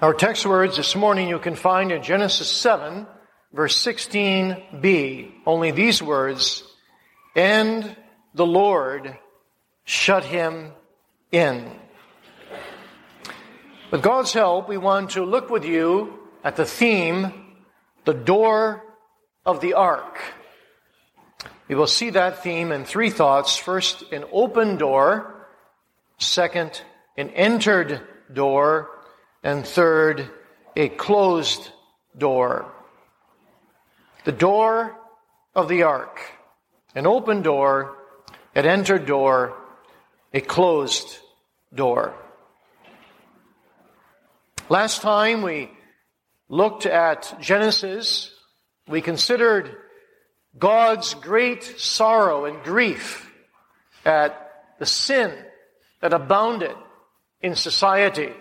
Our text words this morning you can find in Genesis 7, verse 16b. Only these words, and the Lord shut him in. With God's help, we want to look with you at the theme, the door of the ark. We will see that theme in three thoughts. First, an open door. Second, an entered door. And third, a closed door. The door of the ark. An open door, an entered door, a closed door. Last time we looked at Genesis, we considered God's great sorrow and grief at the sin that abounded in society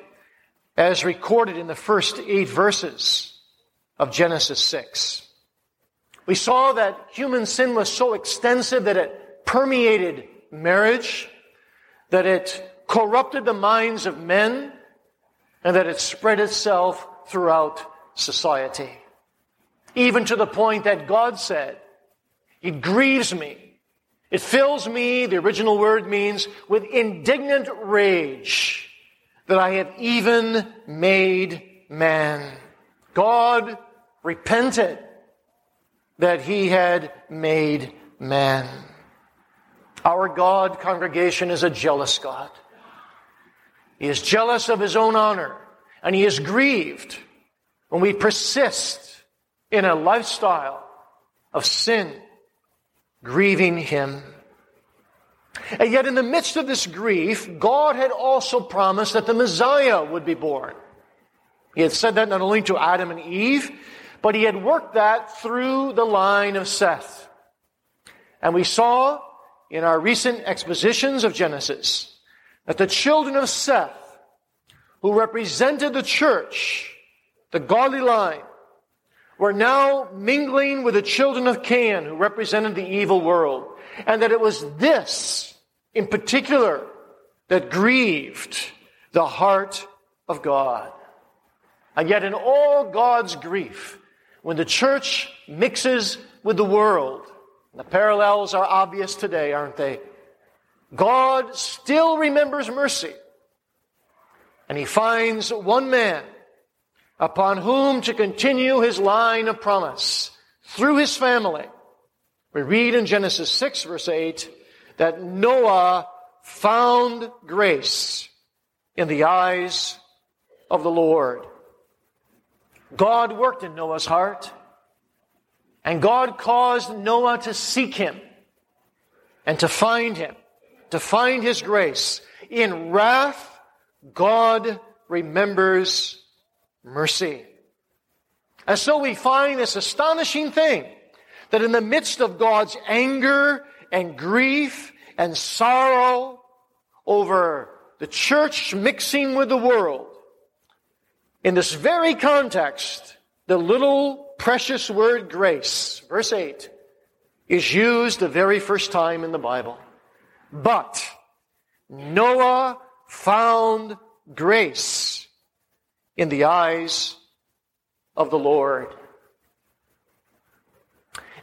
as recorded in the first eight verses of Genesis 6. We saw that human sin was so extensive that it permeated marriage, that it corrupted the minds of men, and that it spread itself throughout society. Even to the point that God said, It grieves me. It fills me, the original word means, with indignant rage that I have even made man. God repented that he had made man. Our God, congregation, is a jealous God. He is jealous of his own honor, and he is grieved when we persist in a lifestyle of sin, grieving him. And yet, in the midst of this grief, God had also promised that the Messiah would be born. He had said that not only to Adam and Eve, but he had worked that through the line of Seth. And we saw in our recent expositions of Genesis that the children of Seth, who represented the church, the godly line, were now mingling with the children of Cain, who represented the evil world. And that it was this, in particular, that grieved the heart of God. And yet, in all God's grief, when the church mixes with the world, the parallels are obvious today, aren't they? God still remembers mercy. And he finds one man upon whom to continue his line of promise through his family. We read in Genesis 6 verse 8 that Noah found grace in the eyes of the Lord. God worked in Noah's heart and God caused Noah to seek him and to find him to find his grace. In wrath, God remembers mercy. And so we find this astonishing thing that in the midst of God's anger and grief and sorrow over the church mixing with the world, in this very context, the little precious word grace, verse 8, is used the very first time in the Bible. But Noah found grace in the eyes of the Lord.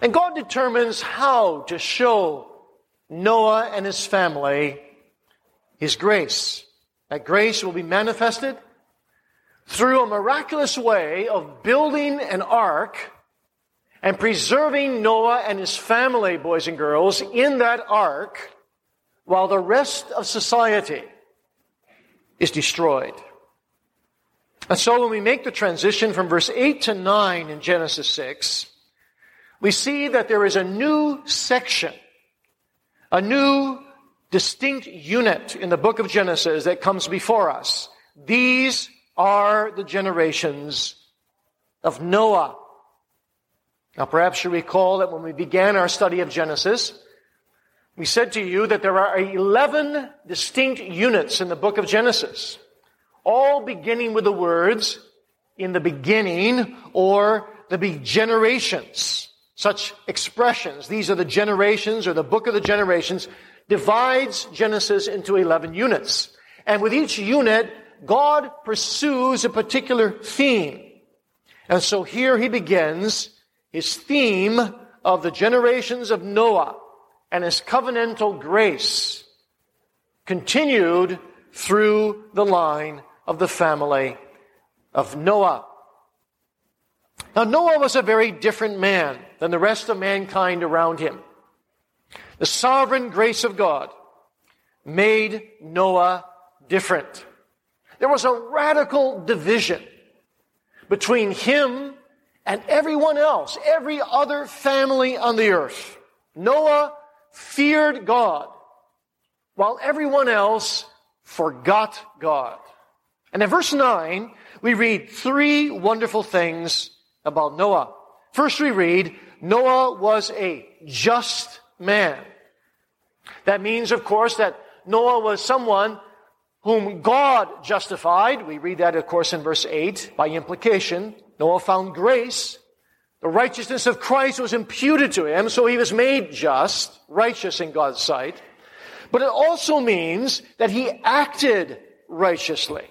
And God determines how to show Noah and his family his grace. That grace will be manifested through a miraculous way of building an ark and preserving Noah and his family, boys and girls, in that ark while the rest of society is destroyed. And so when we make the transition from verse 8 to 9 in Genesis 6, we see that there is a new section, a new distinct unit in the book of Genesis that comes before us. These are the generations of Noah. Now perhaps you recall that when we began our study of Genesis, we said to you that there are 11 distinct units in the book of Genesis, all beginning with the words, in the beginning, or the be generations. Such expressions, these are the generations, or the book of the generations, divides Genesis into 11 units. And with each unit, God pursues a particular theme. And so here he begins his theme of the generations of Noah and his covenantal grace continued through the line of the family of Noah. Now, Noah was a very different man than the rest of mankind around him. The sovereign grace of God made Noah different. There was a radical division between him and everyone else, every other family on the earth. Noah feared God while everyone else forgot God. And in verse 9, we read three wonderful things about Noah. First, we read, Noah was a just man. That means, of course, that Noah was someone whom God justified. We read that, of course, in verse 8 by implication. Noah found grace. The righteousness of Christ was imputed to him, so he was made just, righteous in God's sight. But it also means that he acted righteously.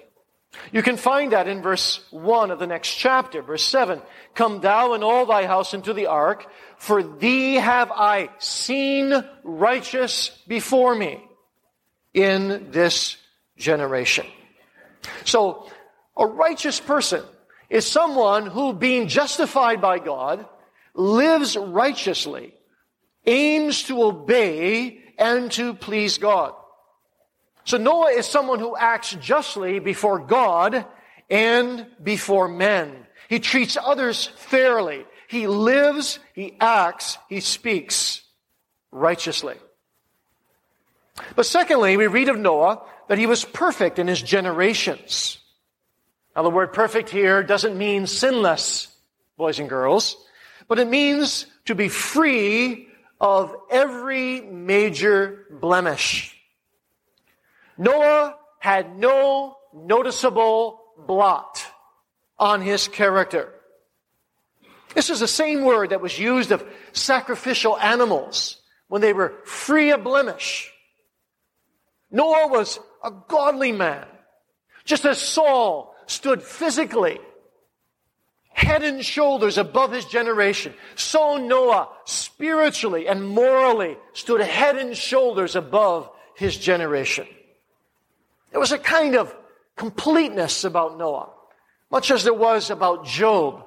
You can find that in verse 1 of the next chapter, verse 7. Come thou and all thy house into the ark, for thee have I seen righteous before me in this generation. So, a righteous person is someone who, being justified by God, lives righteously, aims to obey and to please God. So Noah is someone who acts justly before God and before men. He treats others fairly. He lives, he acts, he speaks righteously. But secondly, we read of Noah that he was perfect in his generations. Now, the word perfect here doesn't mean sinless, boys and girls, but it means to be free of every major blemish. Noah had no noticeable blot on his character. This is the same word that was used of sacrificial animals when they were free of blemish. Noah was a godly man. Just as Saul stood physically head and shoulders above his generation, so Noah spiritually and morally stood head and shoulders above his generation. There was a kind of completeness about Noah, much as there was about Job.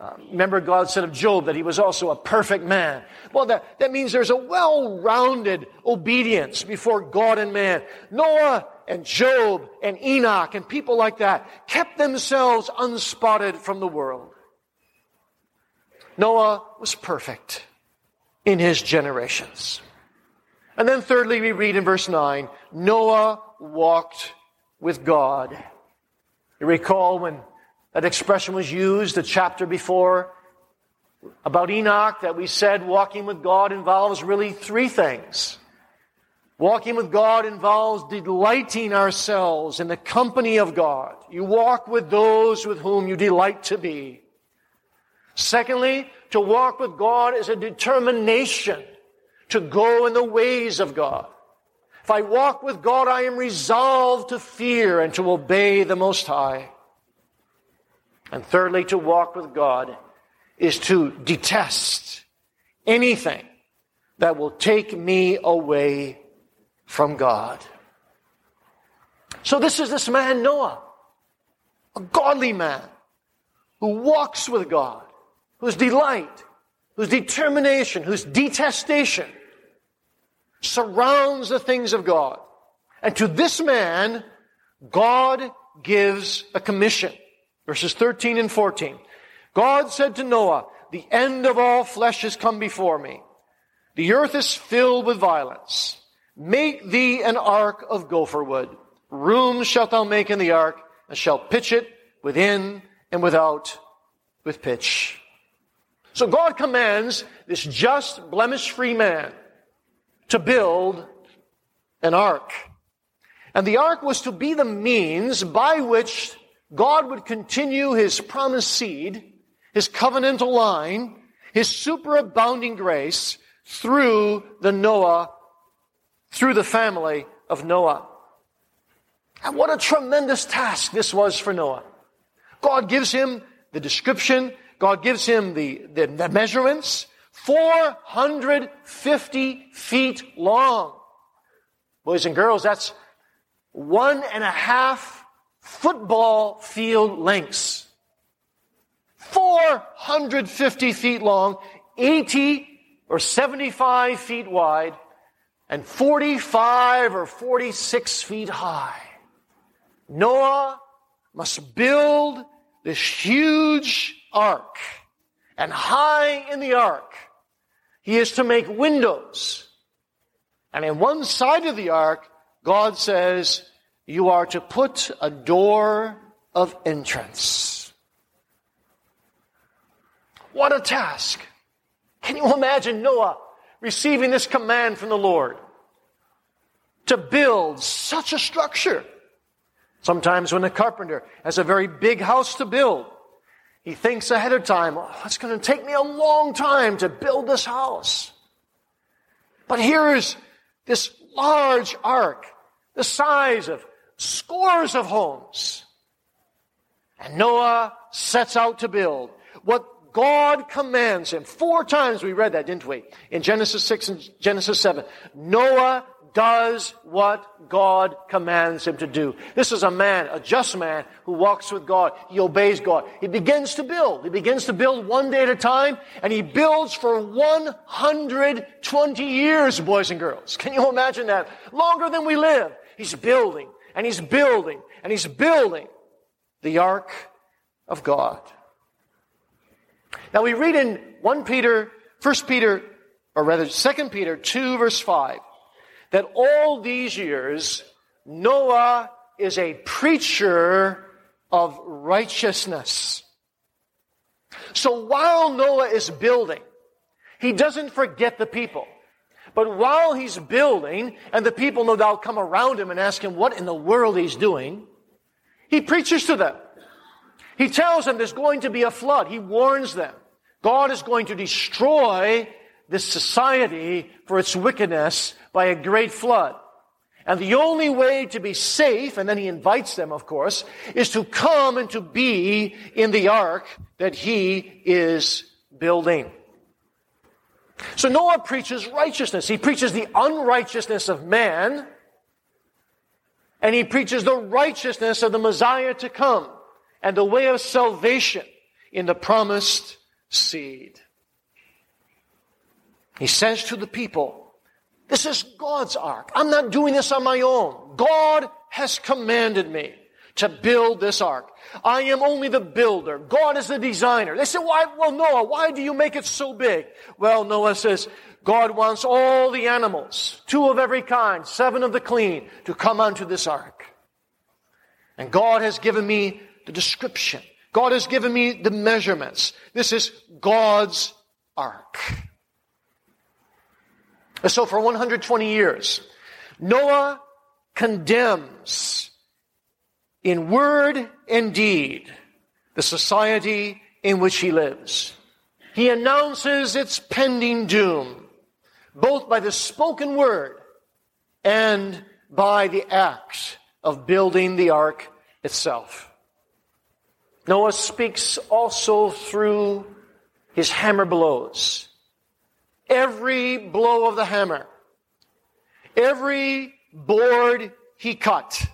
Uh, remember, God said of Job that he was also a perfect man. Well, that, that means there's a well rounded obedience before God and man. Noah and Job and Enoch and people like that kept themselves unspotted from the world. Noah was perfect in his generations. And then, thirdly, we read in verse 9 Noah walked with God. You recall when that expression was used the chapter before about Enoch that we said walking with God involves really three things. Walking with God involves delighting ourselves in the company of God. You walk with those with whom you delight to be. Secondly, to walk with God is a determination to go in the ways of God. If I walk with God, I am resolved to fear and to obey the Most High. And thirdly, to walk with God is to detest anything that will take me away from God. So this is this man Noah, a godly man who walks with God, whose delight, whose determination, whose detestation surrounds the things of God. And to this man, God gives a commission. Verses 13 and 14. God said to Noah, the end of all flesh has come before me. The earth is filled with violence. Make thee an ark of gopher wood. Rooms shalt thou make in the ark, and shalt pitch it within and without with pitch. So God commands this just, blemish-free man to build an ark. And the ark was to be the means by which God would continue his promised seed, his covenantal line, his superabounding grace through the Noah, through the family of Noah. And what a tremendous task this was for Noah. God gives him the description, God gives him the, the, the measurements, 450 feet long. Boys and girls, that's one and a half football field lengths. 450 feet long, 80 or 75 feet wide, and 45 or 46 feet high. Noah must build this huge ark. And high in the ark, he is to make windows. And in one side of the ark, God says, you are to put a door of entrance. What a task. Can you imagine Noah receiving this command from the Lord to build such a structure? Sometimes when a carpenter has a very big house to build, he thinks ahead of time, oh, it's going to take me a long time to build this house. But here's this large ark, the size of scores of homes. And Noah sets out to build what God commands him. Four times we read that, didn't we? In Genesis 6 and Genesis 7. Noah does what God commands him to do. This is a man, a just man, who walks with God. He obeys God. He begins to build. He begins to build one day at a time, and he builds for 120 years, boys and girls. Can you imagine that? Longer than we live. He's building, and he's building, and he's building the ark of God. Now we read in 1 Peter, 1 Peter, or rather 2 Peter 2 verse 5, that all these years, Noah is a preacher of righteousness. So while Noah is building, he doesn't forget the people. But while he's building, and the people no doubt come around him and ask him what in the world he's doing, he preaches to them. He tells them there's going to be a flood. He warns them. God is going to destroy this society for its wickedness by a great flood. And the only way to be safe, and then he invites them, of course, is to come and to be in the ark that he is building. So Noah preaches righteousness. He preaches the unrighteousness of man, and he preaches the righteousness of the Messiah to come and the way of salvation in the promised seed. He says to the people, this is God's ark. I'm not doing this on my own. God has commanded me to build this ark. I am only the builder. God is the designer. They said, why, well, Noah, why do you make it so big? Well, Noah says, God wants all the animals, two of every kind, seven of the clean, to come onto this ark. And God has given me the description. God has given me the measurements. This is God's ark. So for 120 years, Noah condemns in word and deed the society in which he lives. He announces its pending doom, both by the spoken word and by the act of building the ark itself. Noah speaks also through his hammer blows. Every blow of the hammer, every board he cut,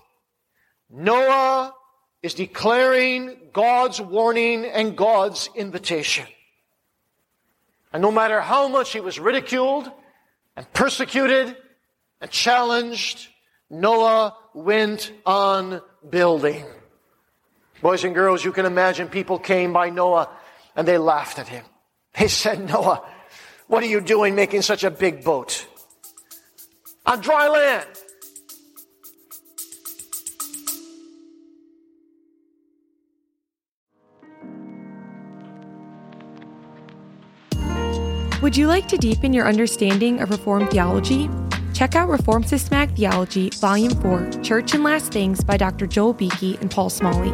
Noah is declaring God's warning and God's invitation. And no matter how much he was ridiculed and persecuted and challenged, Noah went on building. Boys and girls, you can imagine people came by Noah and they laughed at him. They said, Noah, what are you doing making such a big boat? On dry land. Would you like to deepen your understanding of Reformed theology? Check out Reformed Systematic Theology, Volume 4 Church and Last Things by Dr. Joel Beeke and Paul Smalley.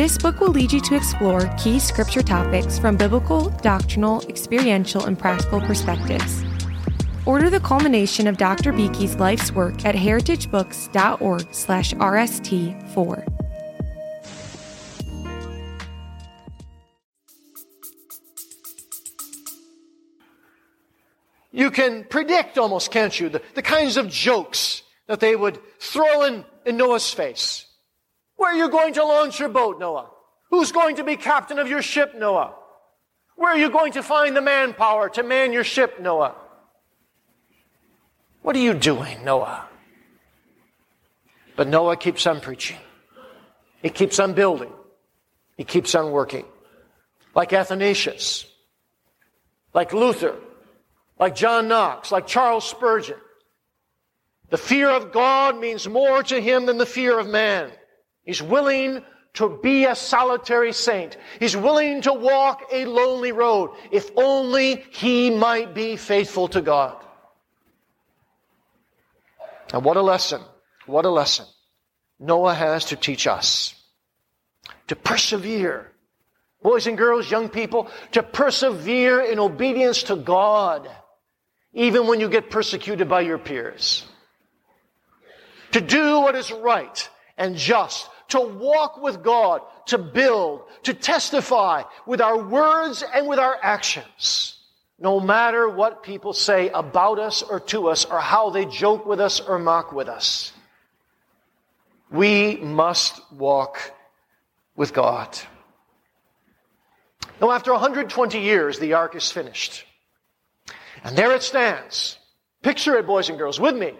This book will lead you to explore key scripture topics from biblical, doctrinal, experiential, and practical perspectives. Order the culmination of Dr. Beeke's life's work at heritagebooks.org slash rst4. You can predict almost, can't you, the, the kinds of jokes that they would throw in, in Noah's face. Where are you going to launch your boat, Noah? Who's going to be captain of your ship, Noah? Where are you going to find the manpower to man your ship, Noah? What are you doing, Noah? But Noah keeps on preaching. He keeps on building. He keeps on working. Like Athanasius, like Luther, like John Knox, like Charles Spurgeon. The fear of God means more to him than the fear of man. He's willing to be a solitary saint. He's willing to walk a lonely road if only he might be faithful to God. And what a lesson. What a lesson Noah has to teach us. To persevere. Boys and girls, young people, to persevere in obedience to God, even when you get persecuted by your peers. To do what is right and just, to walk with God, to build, to testify with our words and with our actions no matter what people say about us or to us or how they joke with us or mock with us. We must walk with God. Now, after 120 years, the ark is finished. And there it stands. Picture it, boys and girls, with me.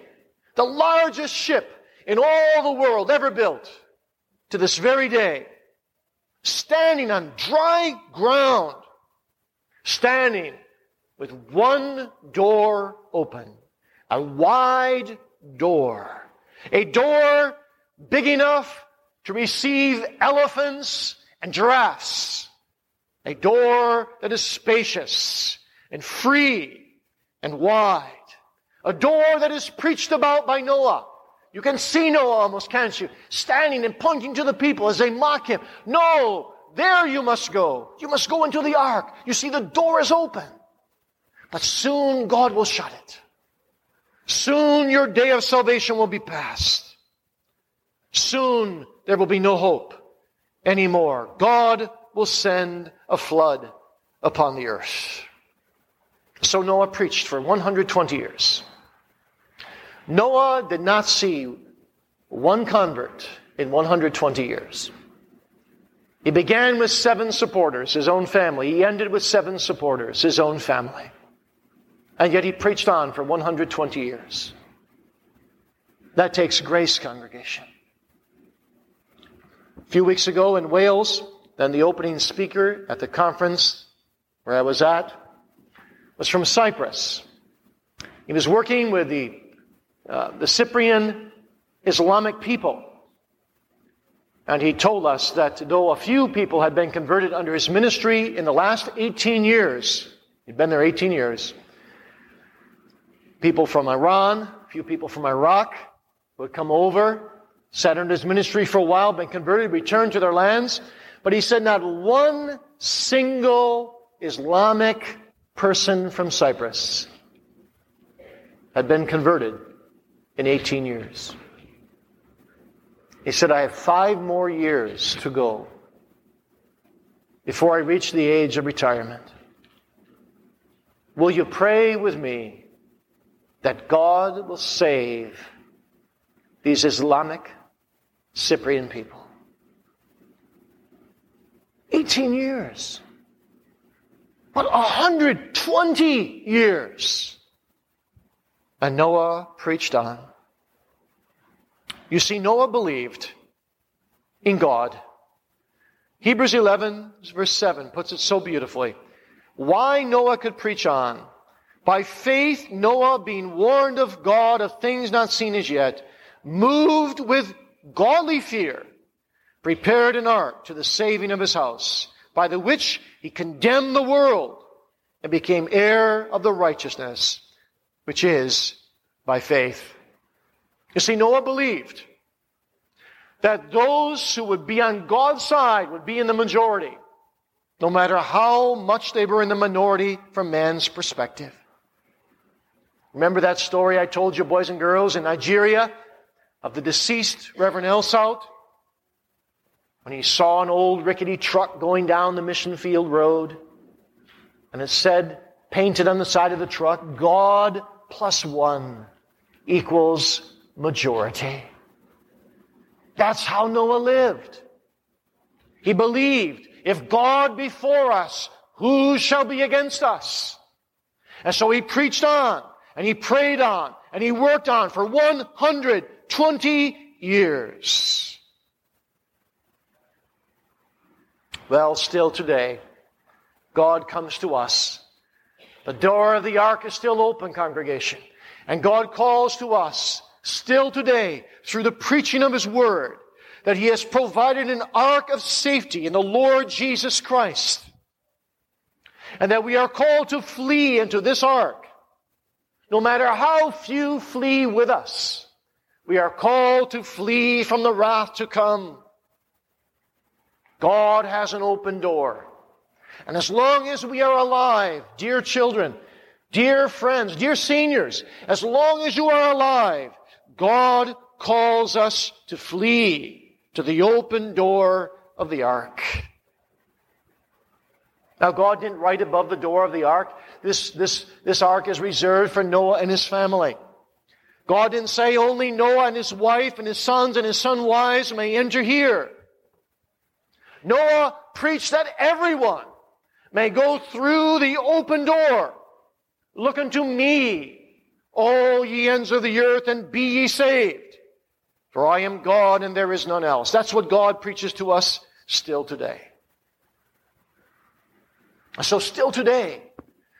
The largest ship in all the world ever built to this very day. Standing on dry ground. Standing with one door open. A wide door. A door big enough to receive elephants and giraffes. A door that is spacious and free and wide. A door that is preached about by Noah. You can see Noah almost, can't you? Standing and pointing to the people as they mock him. No, there you must go. You must go into the ark. You see, the door is open. But soon God will shut it. Soon your day of salvation will be past. Soon there will be no hope anymore. God will send a flood upon the earth. So Noah preached for 120 years. Noah did not see one convert in 120 years. He began with seven supporters, his own family. He ended with seven supporters, his own family. And yet he preached on for 120 years. That takes grace, congregation. A few weeks ago in Wales, then the opening speaker at the conference where I was at was from Cyprus. He was working with the, uh, the Cyprian Islamic people. And he told us that though a few people had been converted under his ministry in the last 18 years, he'd been there 18 years, people from Iran, a few people from Iraq would come over, sat under his ministry for a while, been converted, returned to their lands. But he said not one single Islamic person from Cyprus had been converted in 18 years. He said, I have five more years to go before I reach the age of retirement. Will you pray with me that God will save these Islamic Cyprian people. 18 years. But 120 years. And Noah preached on. You see, Noah believed in God. Hebrews 11, verse 7 puts it so beautifully. Why Noah could preach on by faith, Noah, being warned of God of things not seen as yet, moved with godly fear, prepared an ark to the saving of his house, by the which he condemned the world and became heir of the righteousness, which is by faith. You see, Noah believed that those who would be on God's side would be in the majority, no matter how much they were in the minority from man's perspective. Remember that story I told you, boys and girls, in Nigeria of the deceased Reverend Elshout? When he saw an old rickety truck going down the mission field road, and it said, painted on the side of the truck, God plus one equals majority. That's how Noah lived. He believed, if God be for us, who shall be against us? And so he preached on, and he prayed on, and he worked on for 120 years. Well, still today, God comes to us. The door of the ark is still open, congregation. And God calls to us still today through the preaching of His Word that He has provided an ark of safety in the Lord Jesus Christ. And that we are called to flee into this ark. No matter how few flee with us, we are called to flee from the wrath to come. God has an open door. And as long as we are alive, dear children, dear friends, dear seniors, as long as you are alive, God calls us to flee to the open door of the ark. Now, God didn't write above the door of the ark, this, this, this ark is reserved for Noah and his family. God didn't say only Noah and his wife and his sons and his son wives may enter here. Noah preached that everyone may go through the open door. Look unto me, all ye ends of the earth, and be ye saved. For I am God and there is none else. That's what God preaches to us still today. So still today,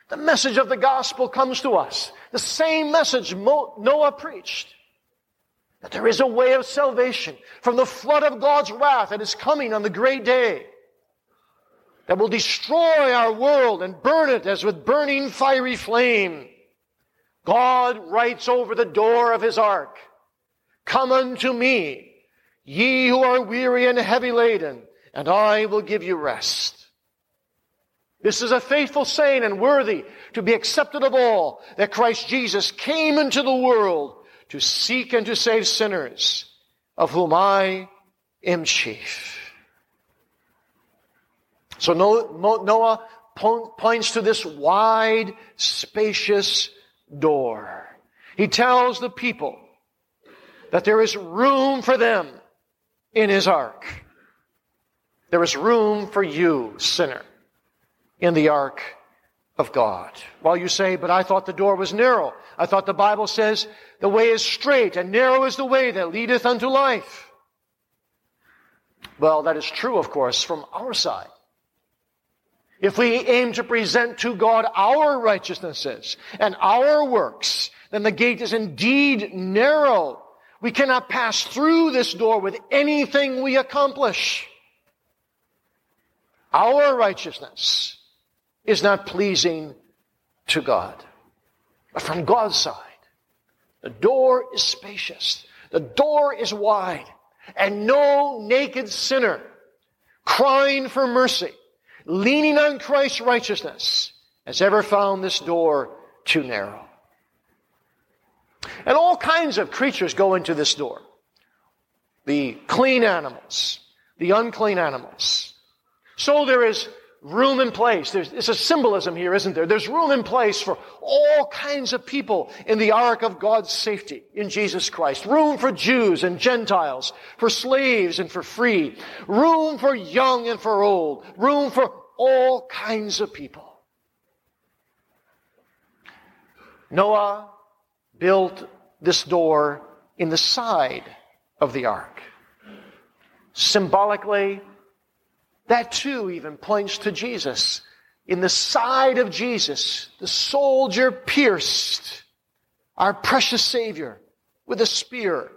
the message of the gospel comes to us. The same message Noah preached. That there is a way of salvation from the flood of God's wrath that is coming on the great day. That will destroy our world and burn it as with burning fiery flame. God writes over the door of his ark, Come unto me, ye who are weary and heavy laden, and I will give you rest. This is a faithful saying and worthy to be accepted of all that Christ Jesus came into the world to seek and to save sinners, of whom I am chief. So Noah points to this wide, spacious door. He tells the people that there is room for them in his ark. There is room for you, sinner in the ark of God. While you say, but I thought the door was narrow. I thought the Bible says the way is straight and narrow is the way that leadeth unto life. Well, that is true, of course, from our side. If we aim to present to God our righteousnesses and our works, then the gate is indeed narrow. We cannot pass through this door with anything we accomplish. Our righteousness is not pleasing to God. But from God's side, the door is spacious, the door is wide, and no naked sinner crying for mercy, leaning on Christ's righteousness, has ever found this door too narrow. And all kinds of creatures go into this door. The clean animals, the unclean animals. So there is room and place. There's, it's a symbolism here, isn't there? There's room and place for all kinds of people in the ark of God's safety in Jesus Christ. Room for Jews and Gentiles, for slaves and for free. Room for young and for old. Room for all kinds of people. Noah built this door in the side of the ark. Symbolically, that too even points to Jesus. In the side of Jesus, the soldier pierced our precious Savior with a spear.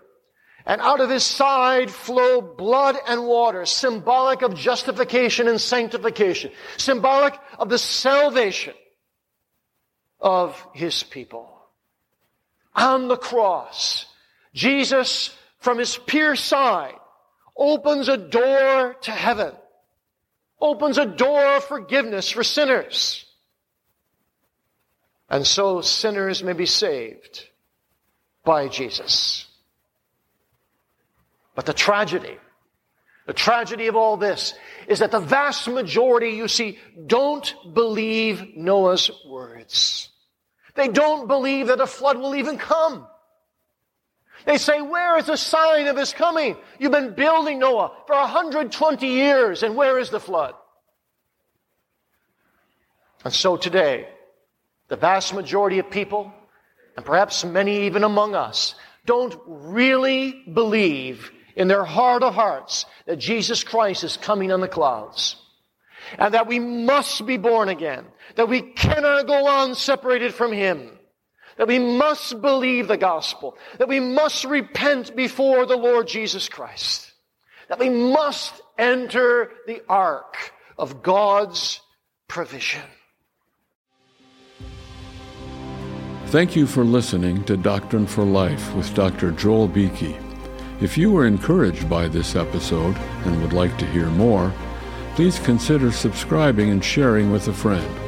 And out of his side flow blood and water, symbolic of justification and sanctification, symbolic of the salvation of his people. On the cross, Jesus, from his pierced side, opens a door to heaven opens a door of forgiveness for sinners. And so sinners may be saved by Jesus. But the tragedy, the tragedy of all this is that the vast majority, you see, don't believe Noah's words. They don't believe that a flood will even come. They say, where is the sign of his coming? You've been building Noah for 120 years, and where is the flood? And so today, the vast majority of people, and perhaps many even among us, don't really believe in their heart of hearts that Jesus Christ is coming on the clouds. And that we must be born again. That we cannot go on separated from Him. That we must believe the gospel. That we must repent before the Lord Jesus Christ. That we must enter the ark of God's provision. Thank you for listening to Doctrine for Life with Dr. Joel Beeke. If you were encouraged by this episode and would like to hear more, please consider subscribing and sharing with a friend.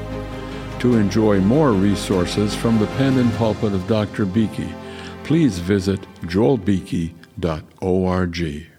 To enjoy more resources from the pen and pulpit of Dr. Beeke, please visit joelbeeke.org.